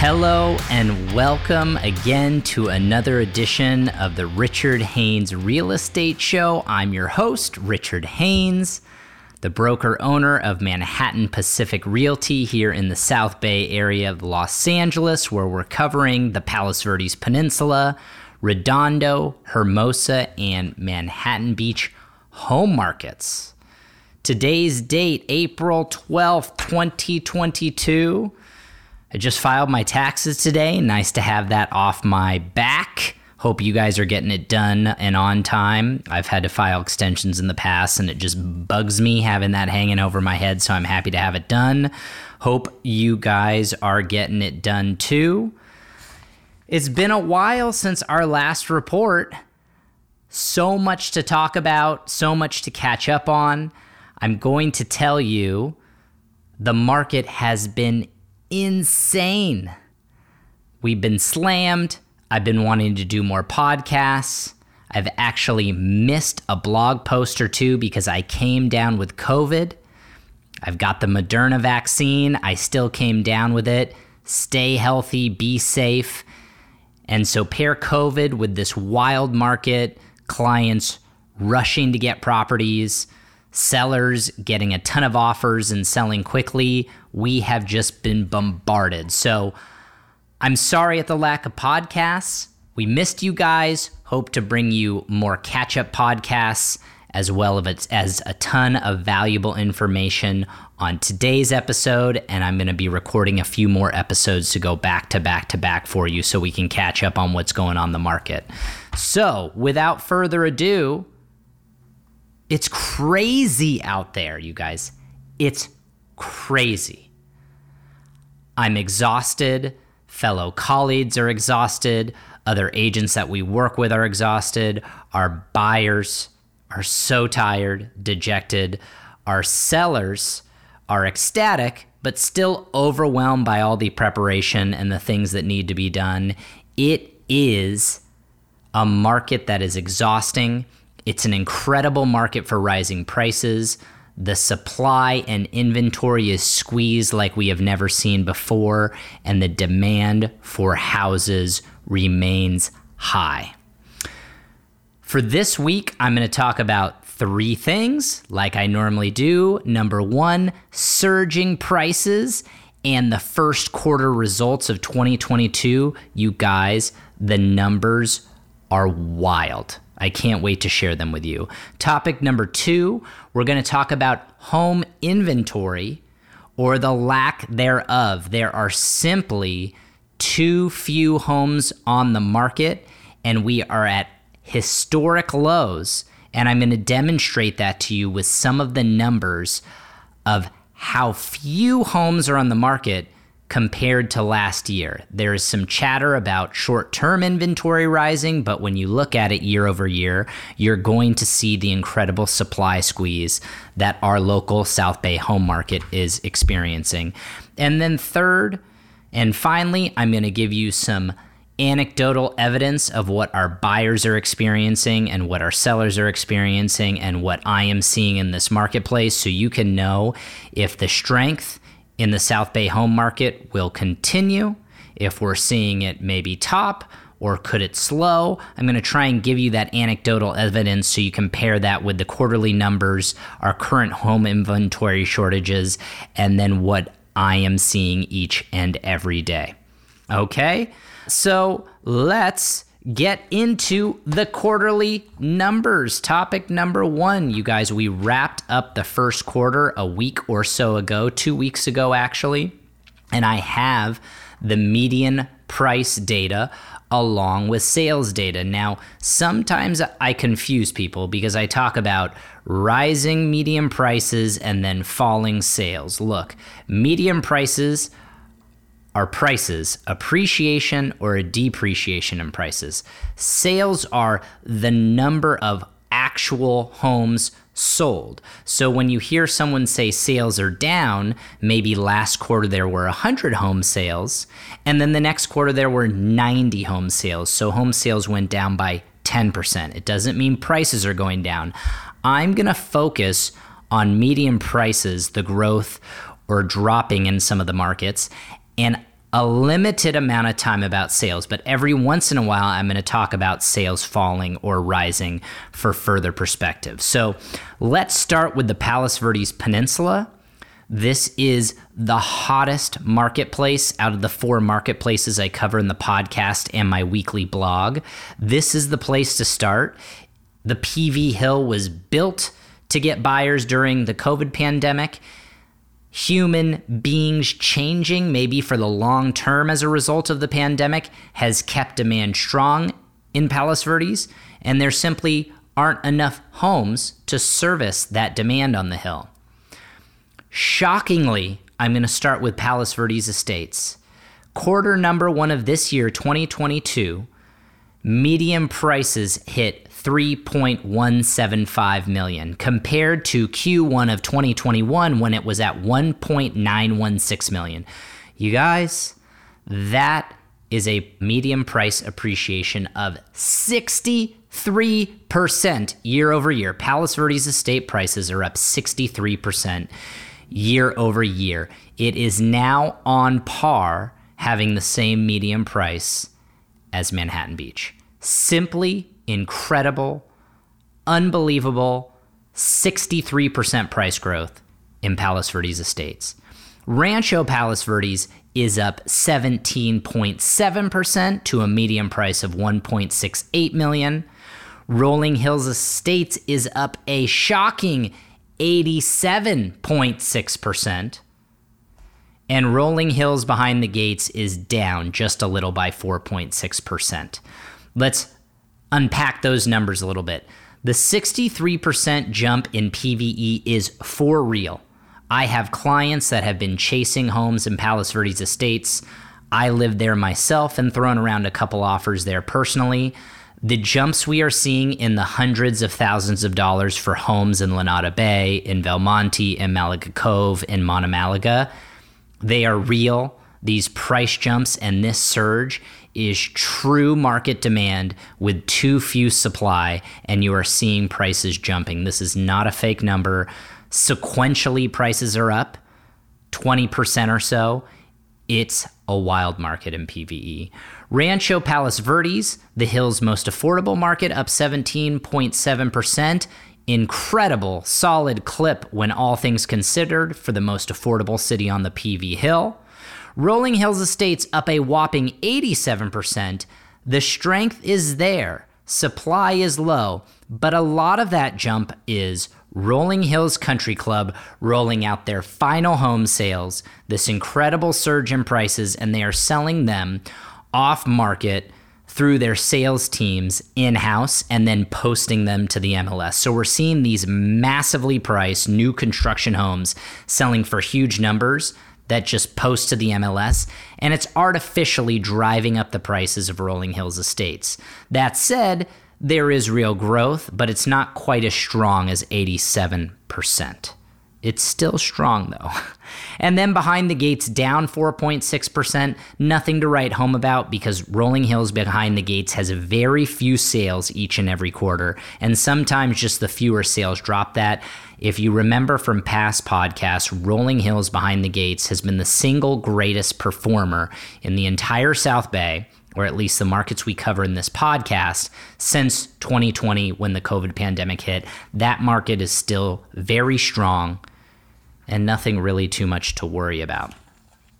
Hello and welcome again to another edition of the Richard Haynes Real Estate Show. I'm your host, Richard Haynes, the broker owner of Manhattan Pacific Realty here in the South Bay area of Los Angeles, where we're covering the Palos Verdes Peninsula, Redondo, Hermosa, and Manhattan Beach home markets. Today's date, April 12th, 2022. I just filed my taxes today. Nice to have that off my back. Hope you guys are getting it done and on time. I've had to file extensions in the past and it just bugs me having that hanging over my head, so I'm happy to have it done. Hope you guys are getting it done too. It's been a while since our last report. So much to talk about, so much to catch up on. I'm going to tell you the market has been insane. We've been slammed. I've been wanting to do more podcasts. I've actually missed a blog post or two because I came down with COVID. I've got the Moderna vaccine. I still came down with it. Stay healthy, be safe. And so, pair COVID with this wild market, clients rushing to get properties, sellers getting a ton of offers and selling quickly. We have just been bombarded. So I'm sorry at the lack of podcasts. We missed you guys. Hope to bring you more catch up podcasts as well as a ton of valuable information on today's episode. And I'm going to be recording a few more episodes to go back to back to back for you so we can catch up on what's going on the market. So without further ado, it's crazy out there, you guys. It's crazy. I'm exhausted. Fellow colleagues are exhausted. Other agents that we work with are exhausted. Our buyers are so tired, dejected. Our sellers are ecstatic, but still overwhelmed by all the preparation and the things that need to be done. It is a market that is exhausting. It's an incredible market for rising prices. The supply and inventory is squeezed like we have never seen before, and the demand for houses remains high. For this week, I'm going to talk about three things like I normally do. Number one, surging prices and the first quarter results of 2022. You guys, the numbers are wild. I can't wait to share them with you. Topic number two, we're going to talk about home inventory or the lack thereof. There are simply too few homes on the market, and we are at historic lows. And I'm going to demonstrate that to you with some of the numbers of how few homes are on the market compared to last year. There is some chatter about short term inventory rising, but when you look at it year over year, you're going to see the incredible supply squeeze that our local South Bay home market is experiencing. And then, third, and finally, I'm going to give you some anecdotal evidence of what our buyers are experiencing and what our sellers are experiencing and what I am seeing in this marketplace so you can know if the strength in the South Bay home market will continue, if we're seeing it maybe top, or could it slow? I'm going to try and give you that anecdotal evidence so you compare that with the quarterly numbers, our current home inventory shortages, and then what I am seeing each and every day. Okay, so let's get into the quarterly numbers. Topic number one, you guys, we wrapped up the first quarter a week or so ago, two weeks ago, actually. And I have the median price data along with sales data. Now, sometimes I confuse people because I talk about rising median prices and then falling sales. Look, median prices are prices, appreciation or a depreciation in prices. Sales are the number of actual homes sold. So when you hear someone say sales are down, maybe last quarter there were 100 home sales, and then the next quarter there were 90 home sales. So home sales went down by 10%. It doesn't mean prices are going down. I'm going to focus on median prices, the growth or dropping in some of the markets, and a limited amount of time about sales, but every once in a while, I'm going to talk about sales falling or rising for further perspective. So let's start with the Palos Verdes Peninsula. This is the hottest marketplace out of the four marketplaces I cover in the podcast and my weekly blog. This is the place to start. The PV Hill was built to get buyers during the COVID pandemic human beings changing, maybe for the long term as a result of the pandemic, has kept demand strong in Palos Verdes, and there simply aren't enough homes to service that demand on the hill. Shockingly, I'm going to start with Palos Verdes Estates. Quarter number one of this year, 2022, median prices hit 3.175 million compared to Q1 of 2021 when it was at 1.916 million. You guys, that is a medium price appreciation of 63% year over year. Palos Verdes estate prices are up 63% year over year. It is now on par having the same medium price as Manhattan Beach. Simply incredible, unbelievable 63% price growth in Palos Verdes Estates. Rancho Palos Verdes is up 17.7% to a median price of 1.68 million. Rolling Hills Estates is up a shocking 87.6%. And Rolling Hills Behind the Gates is down just a little by 4.6%. Let's unpack those numbers a little bit. The 63% jump in PVE is for real. I have clients that have been chasing homes in Palos Verdes Estates. I lived there myself and thrown around a couple offers there personally. The jumps we are seeing in the hundreds of thousands of dollars for homes in Lunada Bay, in Valmonte, in Malaga Cove, in Monte Malaga, they are real. These price jumps and this surge is true market demand with too few supply, and you are seeing prices jumping. This is not a fake number. Sequentially, prices are up 20% or so. It's a wild market in PVE. Rancho Palos Verdes, the hill's most affordable market, up 17.7%. Incredible, solid clip when all things considered for the most affordable city on the PV Hill. Rolling Hills Estates up a whopping 87%. The strength is there, supply is low, but a lot of that jump is Rolling Hills Country Club rolling out their final home sales, this incredible surge in prices, and they are selling them off market through their sales teams in house and then posting them to the MLS. So we're seeing these massively priced new construction homes selling for huge numbers that just post to the MLS, and it's artificially driving up the prices of Rolling Hills estates. That said, there is real growth, but it's not quite as strong as 87%. It's still strong though. And then behind the gates, down 4.6%. Nothing to write home about because Rolling Hills behind the gates has very few sales each and every quarter. And sometimes just the fewer sales drop that. If you remember from past podcasts, Rolling Hills Behind the Gates has been the single greatest performer in the entire South Bay, or at least the markets we cover in this podcast, since 2020 when the COVID pandemic hit. That market is still very strong and nothing really too much to worry about.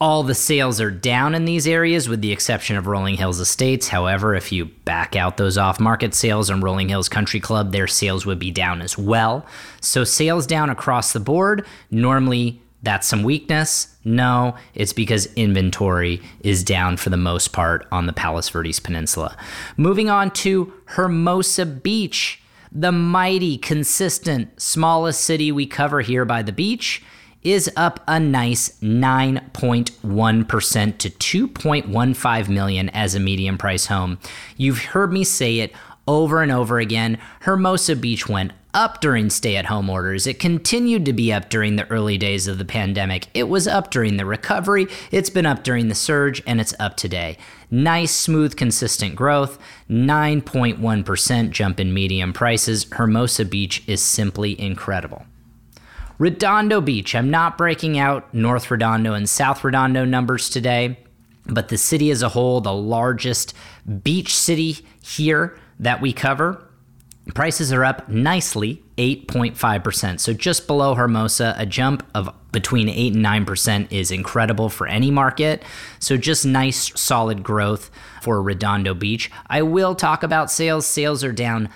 All the sales are down in these areas with the exception of Rolling Hills Estates. However, if you back out those off market sales on Rolling Hills Country Club, their sales would be down as well. So, sales down across the board. Normally, that's some weakness. No, it's because inventory is down for the most part on the Palos Verdes Peninsula. Moving on to Hermosa Beach, the mighty, consistent, smallest city we cover here by the beach is up a nice 9.1% to 2.15 million as a median price home. You've heard me say it over and over again. Hermosa Beach went up during stay at home orders. It continued to be up during the early days of the pandemic. It was up during the recovery. It's been up during the surge, and it's up today. Nice, smooth, consistent growth. 9.1% jump in median prices. Hermosa Beach is simply incredible. Redondo Beach. I'm not breaking out North Redondo and South Redondo numbers today. but the city as a whole, the largest beach city here that we cover, prices are up nicely 8.5%. So just below Hermosa, a jump of between 8 and 9% is incredible for any market. So just nice solid growth for Redondo Beach. I will talk about sales. Sales are down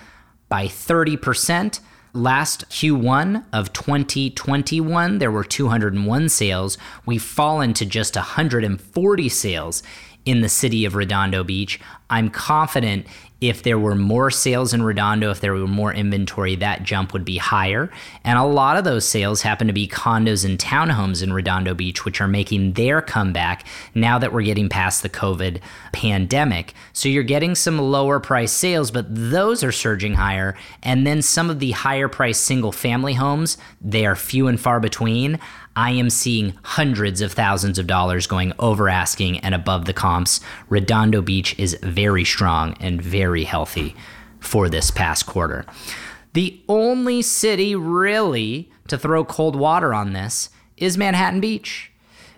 by 30%. Last Q1 of 2021, there were 201 sales. We've fallen to just 140 sales in the city of Redondo Beach. I'm confident if there were more sales in Redondo, if there were more inventory, that jump would be higher. And a lot of those sales happen to be condos and townhomes in Redondo Beach, which are making their comeback now that we're getting past the COVID pandemic. So you're getting some lower price sales, but those are surging higher. And then some of the higher price single family homes, they are few and far between. I am seeing hundreds of thousands of dollars going over asking and above the comps. Redondo Beach is very strong and very healthy for this past quarter. The only city really to throw cold water on this is Manhattan Beach.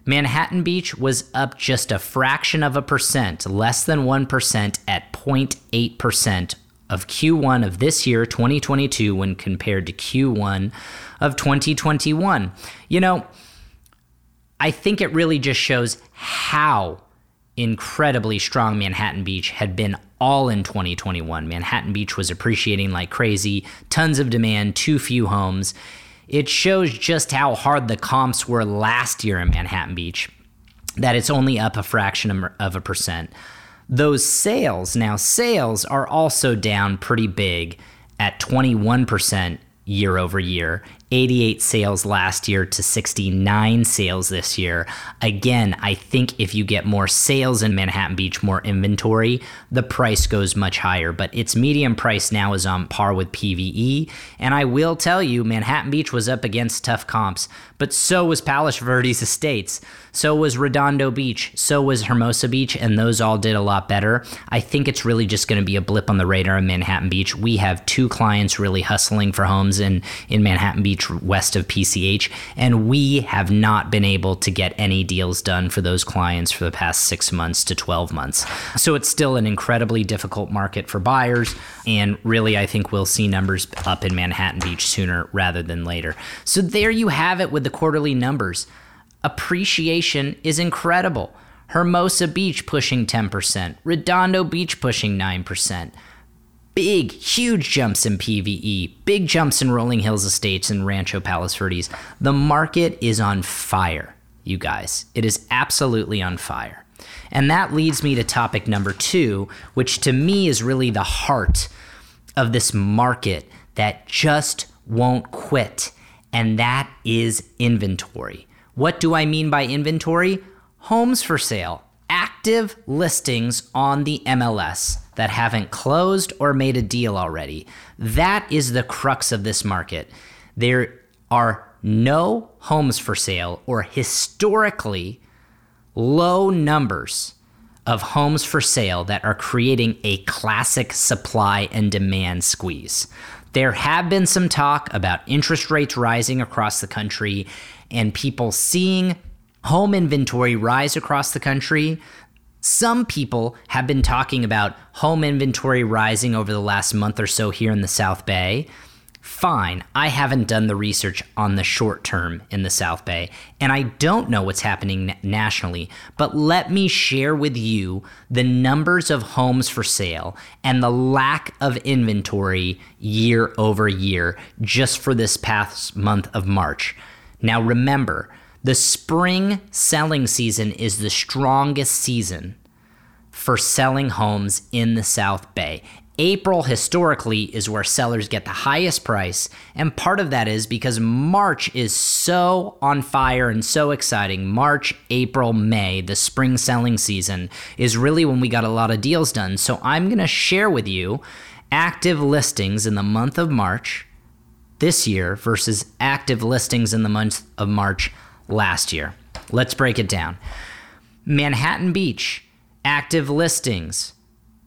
Manhattan Beach was up just a fraction of a percent, less than 1% at 0.8% of Q1 of this year, 2022, when compared to Q1 of 2021. You know, I think it really just shows how incredibly strong Manhattan Beach had been all in 2021. Manhattan Beach was appreciating like crazy, tons of demand, too few homes. It shows just how hard the comps were last year in Manhattan Beach, that it's only up a fraction of a percent. Those sales, now sales are also down pretty big at 21% year over year 88 sales last year to 69 sales this year. Again, I think if you get more sales in Manhattan Beach, more inventory, the price goes much higher. But its medium price now is on par with PVE. And I will tell you, Manhattan Beach was up against tough comps, but so was Palos Verdes Estates. So was Redondo Beach. So was Hermosa Beach. And those all did a lot better. I think it's really just going to be a blip on the radar in Manhattan Beach. We have two clients really hustling for homes in, in Manhattan Beach west of PCH, and we have not been able to get any deals done for those clients for the past six months to 12 months. So it's still an incredibly difficult market for buyers, and really, I think we'll see numbers up in Manhattan Beach sooner rather than later. So there you have it with the quarterly numbers. Appreciation is incredible. Hermosa Beach pushing 10%, Redondo Beach pushing 9% big, huge jumps in PVE, big jumps in Rolling Hills Estates and Rancho Palos Verdes. The market is on fire, you guys. It is absolutely on fire. And that leads me to topic number two, which to me is really the heart of this market that just won't quit, and that is inventory. What do I mean by inventory? Homes for sale, active listings on the MLS that haven't closed or made a deal already. That is the crux of this market. There are no homes for sale or historically low numbers of homes for sale that are creating a classic supply and demand squeeze. There have been some talk about interest rates rising across the country and people seeing home inventory rise across the country. Some people have been talking about home inventory rising over the last month or so here in the South Bay. Fine, I haven't done the research on the short term in the South Bay, and I don't know what's happening nationally, but let me share with you the numbers of homes for sale and the lack of inventory year over year just for this past month of March. Now, remember, the spring selling season is the strongest season for selling homes in the South Bay. April historically is where sellers get the highest price, and part of that is because March is so on fire and so exciting. March, April, May, the spring selling season is really when we got a lot of deals done. So I'm going to share with you active listings in the month of March this year versus active listings in the month of March last year. Let's break it down. Manhattan Beach, active listings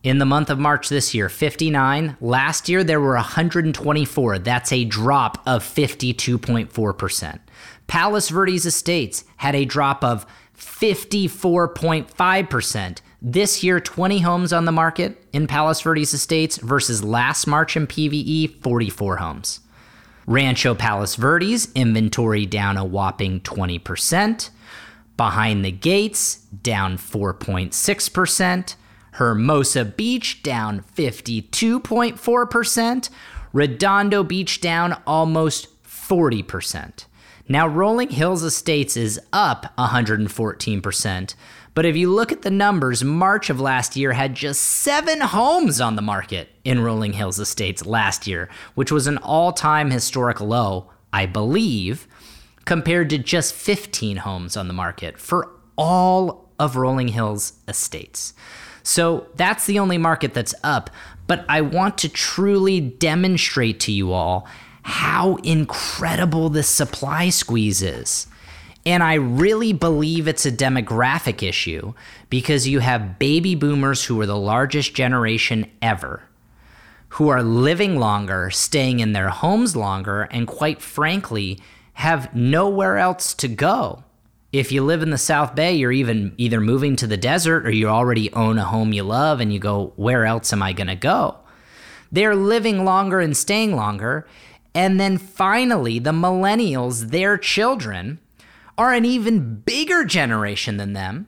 in the month of March this year, 59. Last year, there were 124. That's a drop of 52.4%. Palos Verdes Estates had a drop of 54.5%. This year, 20 homes on the market in Palos Verdes Estates versus last March in PVE, 44 homes. Rancho Palos Verdes inventory down a whopping 20%. Behind the Gates down 4.6%. Hermosa Beach down 52.4%. Redondo Beach down almost 40%. Now, Rolling Hills Estates is up 114%. But if you look at the numbers, March of last year had just seven homes on the market in Rolling Hills Estates last year, which was an all time historic low, I believe, compared to just 15 homes on the market for all of Rolling Hills Estates. So that's the only market that's up. But I want to truly demonstrate to you all how incredible this supply squeeze is. And I really believe it's a demographic issue because you have baby boomers who are the largest generation ever, who are living longer, staying in their homes longer, and quite frankly, have nowhere else to go. If you live in the South Bay, you're even either moving to the desert or you already own a home you love and you go, where else am I going to go? They're living longer and staying longer. And then finally, the millennials, their children, are an even bigger generation than them.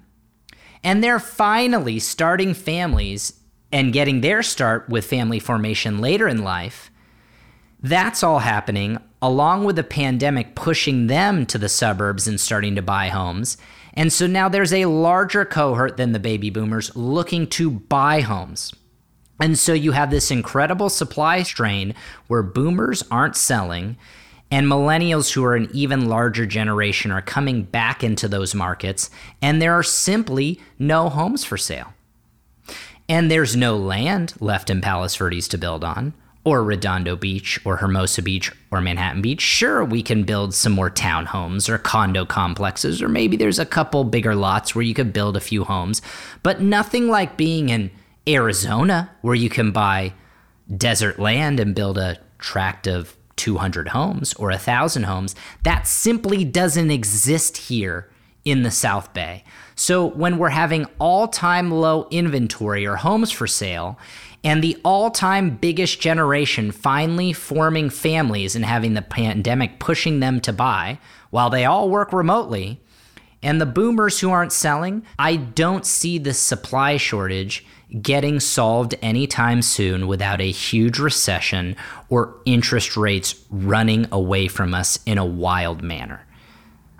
And they're finally starting families and getting their start with family formation later in life. That's all happening along with the pandemic pushing them to the suburbs and starting to buy homes. And so now there's a larger cohort than the baby boomers looking to buy homes. And so you have this incredible supply strain where boomers aren't selling and millennials who are an even larger generation are coming back into those markets and there are simply no homes for sale. And there's no land left in Palos Verdes to build on or Redondo Beach or Hermosa Beach or Manhattan Beach. Sure, we can build some more townhomes or condo complexes, or maybe there's a couple bigger lots where you could build a few homes, but nothing like being in Arizona, where you can buy desert land and build a tract of 200 homes or 1,000 homes. That simply doesn't exist here in the South Bay. So when we're having all time low inventory or homes for sale, and the all time biggest generation finally forming families and having the pandemic pushing them to buy, while they all work remotely, and the boomers who aren't selling, I don't see the supply shortage getting solved anytime soon without a huge recession or interest rates running away from us in a wild manner.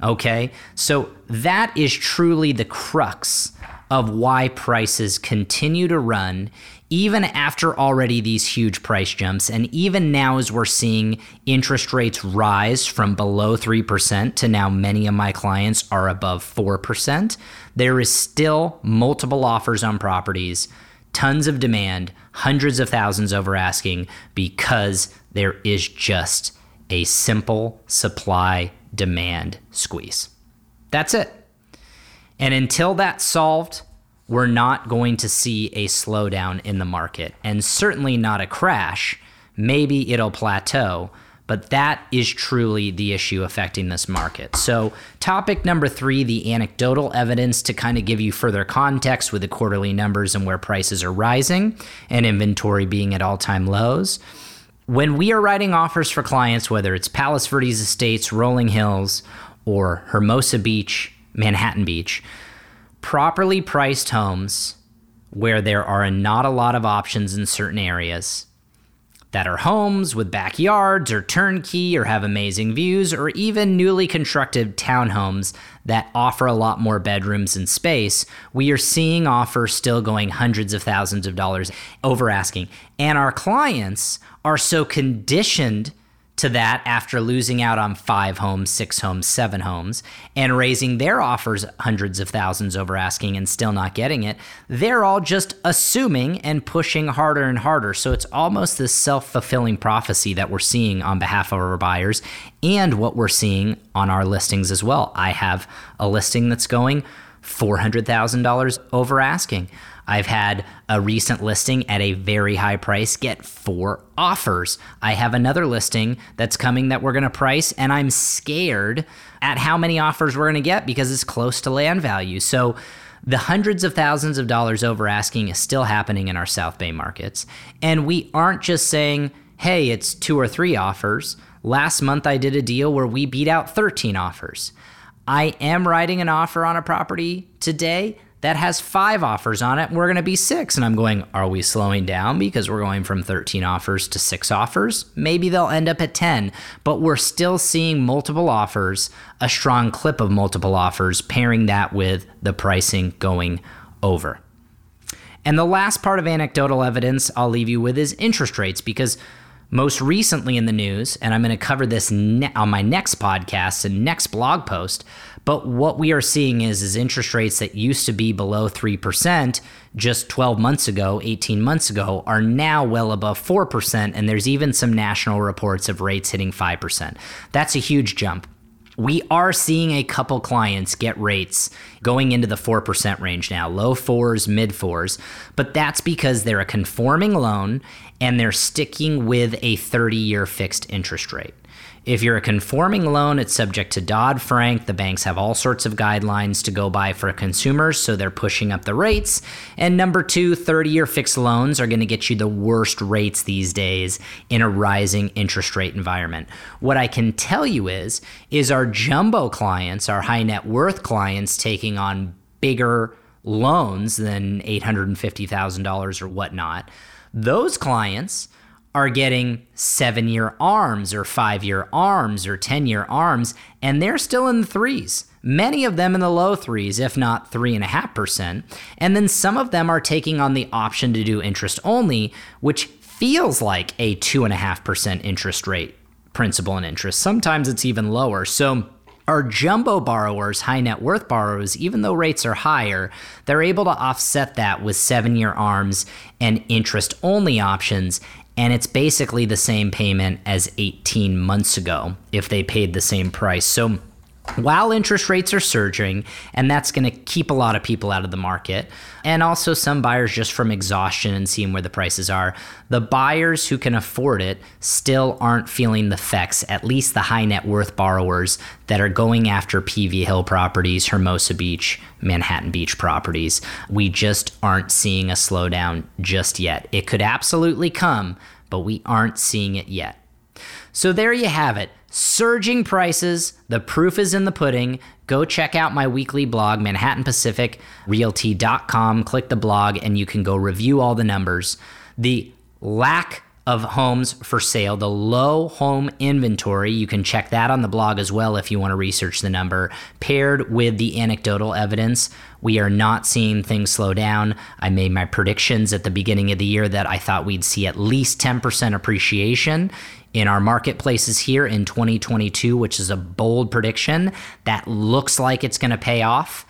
Okay? So that is truly the crux of why prices continue to run even after already these huge price jumps, and even now as we're seeing interest rates rise from below 3% to now many of my clients are above 4%, there is still multiple offers on properties, tons of demand, hundreds of thousands over asking because there is just a simple supply demand squeeze. That's it. And until that's solved, we're not going to see a slowdown in the market and certainly not a crash. Maybe it'll plateau, but that is truly the issue affecting this market. So, topic number three the anecdotal evidence to kind of give you further context with the quarterly numbers and where prices are rising and inventory being at all time lows. When we are writing offers for clients, whether it's Palos Verdes Estates, Rolling Hills, or Hermosa Beach, Manhattan Beach, properly priced homes where there are not a lot of options in certain areas that are homes with backyards or turnkey or have amazing views or even newly constructed townhomes that offer a lot more bedrooms and space, we are seeing offers still going hundreds of thousands of dollars over asking. And our clients are so conditioned to that after losing out on five homes, six homes, seven homes, and raising their offers hundreds of thousands over asking and still not getting it, they're all just assuming and pushing harder and harder. So it's almost this self fulfilling prophecy that we're seeing on behalf of our buyers and what we're seeing on our listings as well. I have a listing that's going $400,000 over asking. I've had a recent listing at a very high price get four offers. I have another listing that's coming that we're going to price, and I'm scared at how many offers we're going to get because it's close to land value. So, the hundreds of thousands of dollars over asking is still happening in our South Bay markets. And we aren't just saying, hey, it's two or three offers. Last month, I did a deal where we beat out 13 offers. I am writing an offer on a property today that has five offers on it. We're going to be six. And I'm going, are we slowing down because we're going from 13 offers to six offers? Maybe they'll end up at 10, but we're still seeing multiple offers, a strong clip of multiple offers, pairing that with the pricing going over. And the last part of anecdotal evidence I'll leave you with is interest rates because most recently in the news, and I'm going to cover this ne- on my next podcast and next blog post, but what we are seeing is is interest rates that used to be below 3% just 12 months ago, 18 months ago are now well above 4% and there's even some national reports of rates hitting 5%. That's a huge jump. We are seeing a couple clients get rates going into the 4% range now, low fours, mid fours, but that's because they're a conforming loan and they're sticking with a 30 year fixed interest rate. If you're a conforming loan, it's subject to Dodd Frank. The banks have all sorts of guidelines to go by for consumers, so they're pushing up the rates. And number two, 30 year fixed loans are going to get you the worst rates these days in a rising interest rate environment. What I can tell you is, is our jumbo clients, our high net worth clients taking on bigger loans than $850,000 or whatnot, those clients are getting seven year arms or five year arms or 10 year arms, and they're still in the threes. Many of them in the low threes, if not three and a half percent. And then some of them are taking on the option to do interest only, which feels like a two and a half percent interest rate, principal and interest. Sometimes it's even lower. So our jumbo borrowers, high net worth borrowers, even though rates are higher, they're able to offset that with seven year arms and interest only options and it's basically the same payment as 18 months ago if they paid the same price. So while interest rates are surging, and that's going to keep a lot of people out of the market, and also some buyers just from exhaustion and seeing where the prices are, the buyers who can afford it still aren't feeling the effects, at least the high net worth borrowers that are going after PV Hill properties, Hermosa Beach, Manhattan Beach properties. We just aren't seeing a slowdown just yet. It could absolutely come, but we aren't seeing it yet. So there you have it. Surging prices. The proof is in the pudding. Go check out my weekly blog, ManhattanPacificRealty.com. Click the blog and you can go review all the numbers. The lack of homes for sale, the low home inventory. You can check that on the blog as well if you want to research the number, paired with the anecdotal evidence. We are not seeing things slow down. I made my predictions at the beginning of the year that I thought we'd see at least 10% appreciation in our marketplaces here in 2022, which is a bold prediction that looks like it's going to pay off.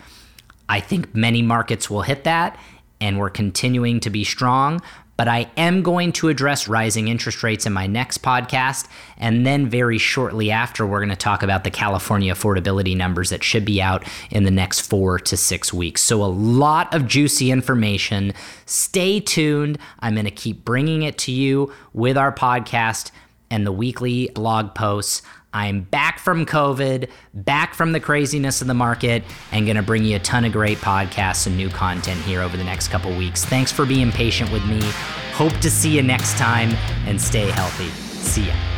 I think many markets will hit that, and we're continuing to be strong but I am going to address rising interest rates in my next podcast. And then, very shortly after, we're going to talk about the California affordability numbers that should be out in the next four to six weeks. So, a lot of juicy information. Stay tuned. I'm going to keep bringing it to you with our podcast and the weekly blog posts. I'm back from COVID, back from the craziness of the market, and going to bring you a ton of great podcasts and new content here over the next couple weeks. Thanks for being patient with me. Hope to see you next time and stay healthy. See ya.